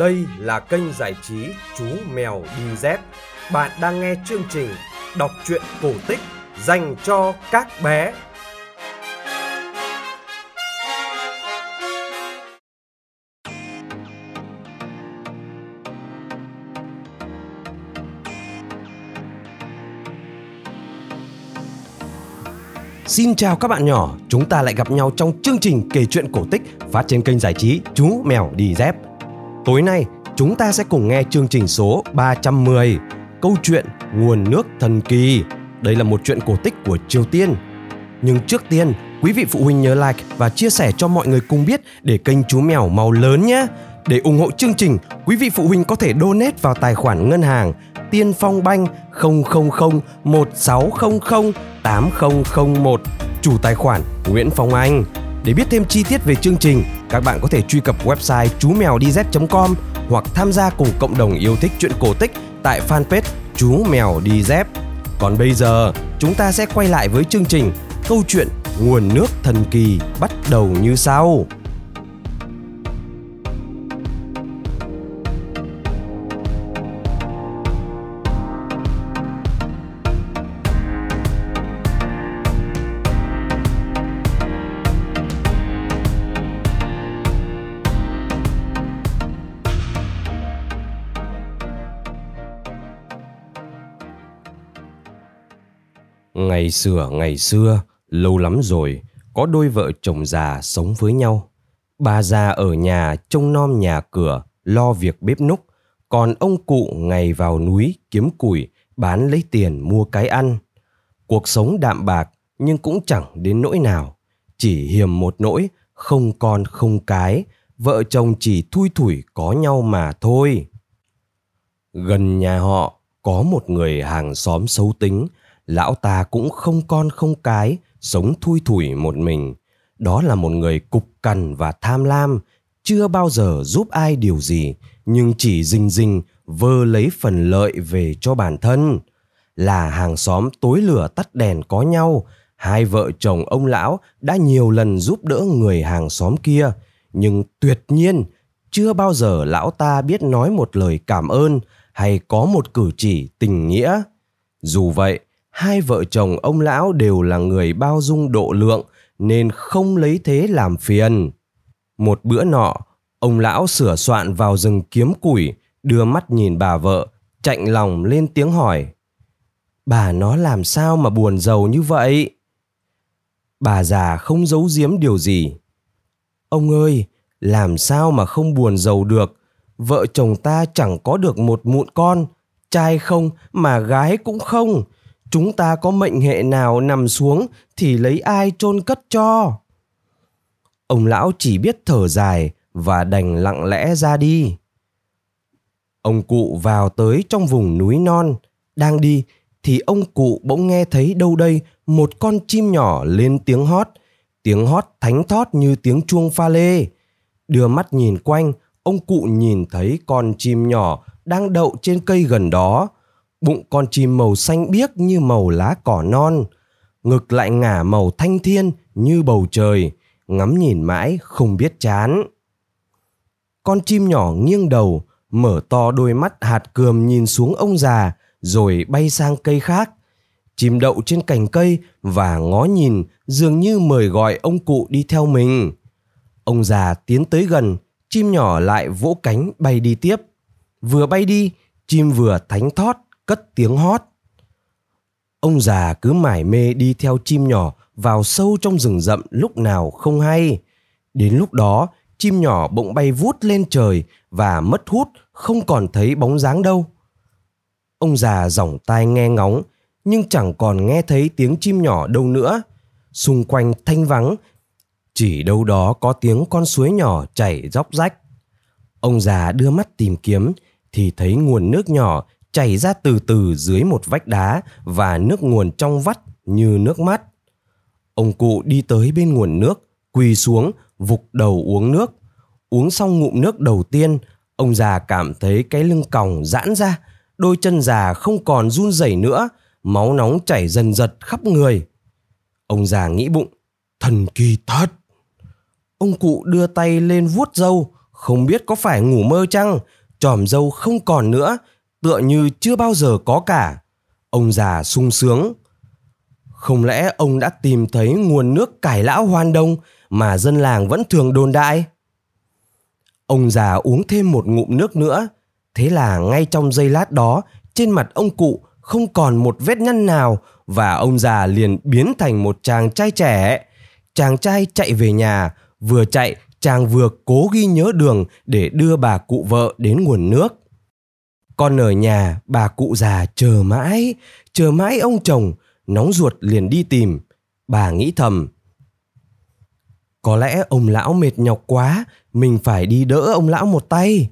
Đây là kênh giải trí Chú Mèo Đi Dép. Bạn đang nghe chương trình đọc truyện cổ tích dành cho các bé. Xin chào các bạn nhỏ, chúng ta lại gặp nhau trong chương trình kể chuyện cổ tích phát trên kênh giải trí Chú Mèo Đi Dép. Tối nay, chúng ta sẽ cùng nghe chương trình số 310, câu chuyện Nguồn nước thần kỳ. Đây là một chuyện cổ tích của Triều Tiên. Nhưng trước tiên, quý vị phụ huynh nhớ like và chia sẻ cho mọi người cùng biết để kênh Chú Mèo màu lớn nhé. Để ủng hộ chương trình, quý vị phụ huynh có thể donate vào tài khoản ngân hàng Tiên Phong Banh 000 1600 8001 chủ tài khoản Nguyễn Phong Anh. Để biết thêm chi tiết về chương trình, các bạn có thể truy cập website chú mèo dz.com hoặc tham gia cùng cộng đồng yêu thích chuyện cổ tích tại fanpage Chú Mèo Đi Dép. Còn bây giờ, chúng ta sẽ quay lại với chương trình Câu chuyện Nguồn nước thần kỳ bắt đầu như sau. Ngày xưa ngày xưa, lâu lắm rồi, có đôi vợ chồng già sống với nhau. Bà già ở nhà trông nom nhà cửa, lo việc bếp núc, còn ông cụ ngày vào núi kiếm củi, bán lấy tiền mua cái ăn. Cuộc sống đạm bạc nhưng cũng chẳng đến nỗi nào, chỉ hiềm một nỗi không con không cái, vợ chồng chỉ thui thủi có nhau mà thôi. Gần nhà họ có một người hàng xóm xấu tính, lão ta cũng không con không cái, sống thui thủi một mình. Đó là một người cục cằn và tham lam, chưa bao giờ giúp ai điều gì, nhưng chỉ rình rình vơ lấy phần lợi về cho bản thân. Là hàng xóm tối lửa tắt đèn có nhau, hai vợ chồng ông lão đã nhiều lần giúp đỡ người hàng xóm kia, nhưng tuyệt nhiên chưa bao giờ lão ta biết nói một lời cảm ơn hay có một cử chỉ tình nghĩa. Dù vậy, hai vợ chồng ông lão đều là người bao dung độ lượng nên không lấy thế làm phiền. Một bữa nọ, ông lão sửa soạn vào rừng kiếm củi, đưa mắt nhìn bà vợ, chạnh lòng lên tiếng hỏi. Bà nó làm sao mà buồn giàu như vậy? Bà già không giấu giếm điều gì. Ông ơi, làm sao mà không buồn giàu được? Vợ chồng ta chẳng có được một mụn con, trai không mà gái cũng không chúng ta có mệnh hệ nào nằm xuống thì lấy ai chôn cất cho? Ông lão chỉ biết thở dài và đành lặng lẽ ra đi. Ông cụ vào tới trong vùng núi non. Đang đi thì ông cụ bỗng nghe thấy đâu đây một con chim nhỏ lên tiếng hót. Tiếng hót thánh thót như tiếng chuông pha lê. Đưa mắt nhìn quanh, ông cụ nhìn thấy con chim nhỏ đang đậu trên cây gần đó bụng con chim màu xanh biếc như màu lá cỏ non, ngực lại ngả màu thanh thiên như bầu trời, ngắm nhìn mãi không biết chán. Con chim nhỏ nghiêng đầu, mở to đôi mắt hạt cườm nhìn xuống ông già, rồi bay sang cây khác. Chim đậu trên cành cây và ngó nhìn dường như mời gọi ông cụ đi theo mình. Ông già tiến tới gần, chim nhỏ lại vỗ cánh bay đi tiếp. Vừa bay đi, chim vừa thánh thót cất tiếng hót. Ông già cứ mải mê đi theo chim nhỏ vào sâu trong rừng rậm lúc nào không hay. Đến lúc đó, chim nhỏ bỗng bay vút lên trời và mất hút không còn thấy bóng dáng đâu. Ông già giỏng tai nghe ngóng nhưng chẳng còn nghe thấy tiếng chim nhỏ đâu nữa. Xung quanh thanh vắng, chỉ đâu đó có tiếng con suối nhỏ chảy róc rách. Ông già đưa mắt tìm kiếm thì thấy nguồn nước nhỏ chảy ra từ từ dưới một vách đá và nước nguồn trong vắt như nước mắt. Ông cụ đi tới bên nguồn nước, quỳ xuống, vục đầu uống nước. Uống xong ngụm nước đầu tiên, ông già cảm thấy cái lưng còng giãn ra, đôi chân già không còn run rẩy nữa, máu nóng chảy dần dật khắp người. Ông già nghĩ bụng, thần kỳ thật. Ông cụ đưa tay lên vuốt dâu không biết có phải ngủ mơ chăng, tròm dâu không còn nữa, tựa như chưa bao giờ có cả. Ông già sung sướng. Không lẽ ông đã tìm thấy nguồn nước cải lão hoan đông mà dân làng vẫn thường đồn đại? Ông già uống thêm một ngụm nước nữa, thế là ngay trong giây lát đó, trên mặt ông cụ không còn một vết nhăn nào và ông già liền biến thành một chàng trai trẻ. Chàng trai chạy về nhà, vừa chạy chàng vừa cố ghi nhớ đường để đưa bà cụ vợ đến nguồn nước con ở nhà, bà cụ già chờ mãi, chờ mãi ông chồng, nóng ruột liền đi tìm. Bà nghĩ thầm, có lẽ ông lão mệt nhọc quá, mình phải đi đỡ ông lão một tay.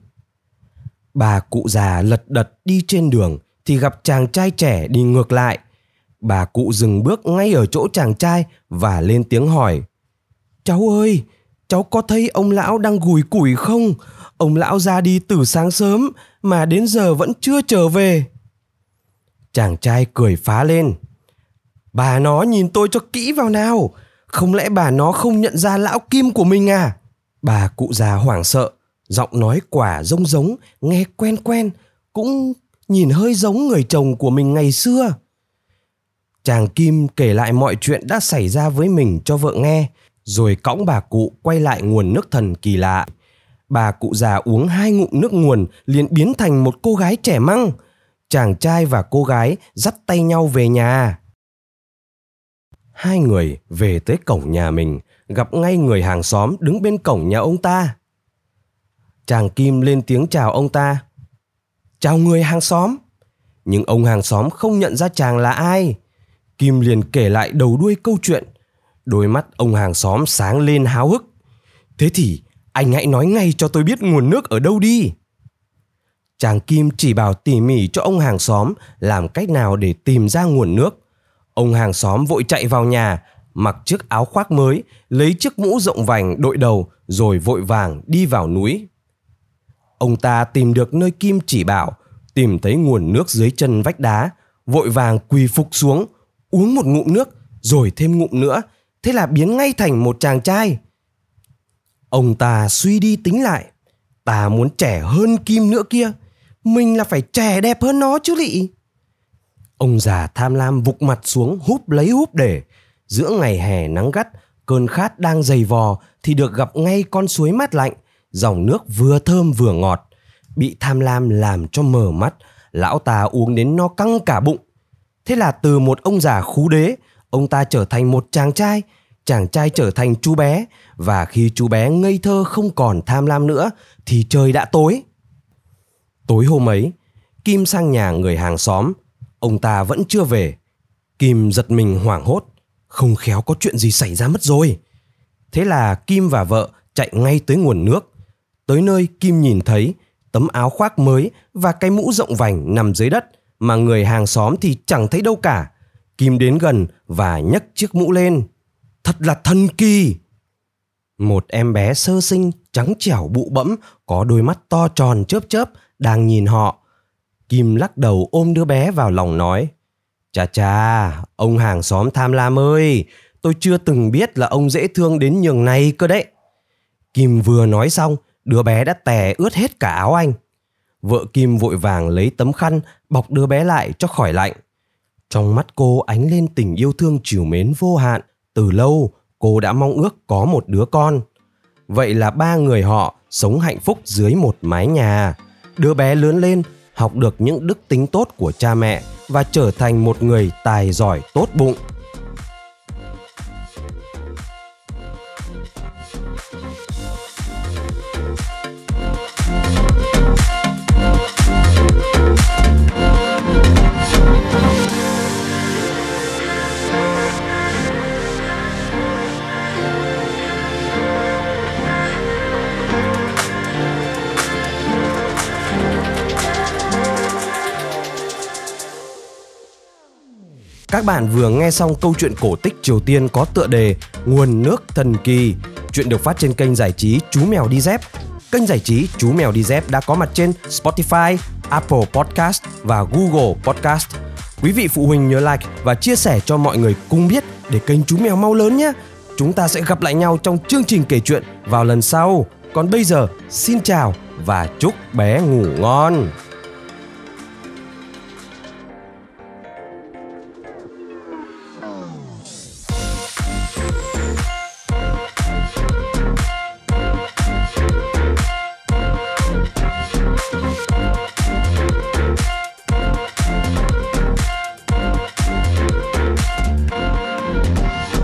Bà cụ già lật đật đi trên đường thì gặp chàng trai trẻ đi ngược lại. Bà cụ dừng bước ngay ở chỗ chàng trai và lên tiếng hỏi. Cháu ơi, cháu có thấy ông lão đang gùi củi không? Ông lão ra đi từ sáng sớm mà đến giờ vẫn chưa trở về. Chàng trai cười phá lên. Bà nó nhìn tôi cho kỹ vào nào. Không lẽ bà nó không nhận ra lão kim của mình à? Bà cụ già hoảng sợ, giọng nói quả rông giống, nghe quen quen, cũng nhìn hơi giống người chồng của mình ngày xưa. Chàng Kim kể lại mọi chuyện đã xảy ra với mình cho vợ nghe, rồi cõng bà cụ quay lại nguồn nước thần kỳ lạ. Bà cụ già uống hai ngụm nước nguồn liền biến thành một cô gái trẻ măng. Chàng trai và cô gái dắt tay nhau về nhà. Hai người về tới cổng nhà mình, gặp ngay người hàng xóm đứng bên cổng nhà ông ta. Chàng Kim lên tiếng chào ông ta. Chào người hàng xóm. Nhưng ông hàng xóm không nhận ra chàng là ai. Kim liền kể lại đầu đuôi câu chuyện. Đôi mắt ông hàng xóm sáng lên háo hức. Thế thì anh hãy nói ngay cho tôi biết nguồn nước ở đâu đi. Chàng Kim chỉ bảo tỉ mỉ cho ông hàng xóm làm cách nào để tìm ra nguồn nước. Ông hàng xóm vội chạy vào nhà, mặc chiếc áo khoác mới, lấy chiếc mũ rộng vành đội đầu rồi vội vàng đi vào núi. Ông ta tìm được nơi Kim chỉ bảo, tìm thấy nguồn nước dưới chân vách đá, vội vàng quỳ phục xuống, uống một ngụm nước, rồi thêm ngụm nữa, thế là biến ngay thành một chàng trai. Ông ta suy đi tính lại, ta muốn trẻ hơn Kim nữa kia, mình là phải trẻ đẹp hơn nó chứ lị. Ông già tham lam vụt mặt xuống húp lấy húp để. Giữa ngày hè nắng gắt, cơn khát đang dày vò thì được gặp ngay con suối mát lạnh, dòng nước vừa thơm vừa ngọt. Bị tham lam làm cho mờ mắt, lão ta uống đến no căng cả bụng. Thế là từ một ông già khú đế, ông ta trở thành một chàng trai, chàng trai trở thành chú bé và khi chú bé ngây thơ không còn tham lam nữa thì trời đã tối. Tối hôm ấy, Kim sang nhà người hàng xóm ông ta vẫn chưa về. Kim giật mình hoảng hốt, không khéo có chuyện gì xảy ra mất rồi. Thế là Kim và vợ chạy ngay tới nguồn nước. Tới nơi Kim nhìn thấy tấm áo khoác mới và cái mũ rộng vành nằm dưới đất mà người hàng xóm thì chẳng thấy đâu cả. Kim đến gần và nhấc chiếc mũ lên. Thật là thần kỳ! Một em bé sơ sinh, trắng trẻo bụ bẫm, có đôi mắt to tròn chớp chớp, đang nhìn họ Kim lắc đầu ôm đứa bé vào lòng nói Chà chà, ông hàng xóm tham lam ơi, tôi chưa từng biết là ông dễ thương đến nhường này cơ đấy. Kim vừa nói xong, đứa bé đã tè ướt hết cả áo anh. Vợ Kim vội vàng lấy tấm khăn bọc đứa bé lại cho khỏi lạnh. Trong mắt cô ánh lên tình yêu thương chiều mến vô hạn. Từ lâu, cô đã mong ước có một đứa con. Vậy là ba người họ sống hạnh phúc dưới một mái nhà. Đứa bé lớn lên học được những đức tính tốt của cha mẹ và trở thành một người tài giỏi tốt bụng Các bạn vừa nghe xong câu chuyện cổ tích Triều Tiên có tựa đề Nguồn nước thần kỳ. Chuyện được phát trên kênh giải trí Chú Mèo Đi Dép. Kênh giải trí Chú Mèo Đi Dép đã có mặt trên Spotify, Apple Podcast và Google Podcast. Quý vị phụ huynh nhớ like và chia sẻ cho mọi người cùng biết để kênh Chú Mèo mau lớn nhé. Chúng ta sẽ gặp lại nhau trong chương trình kể chuyện vào lần sau. Còn bây giờ, xin chào và chúc bé ngủ ngon. Bye.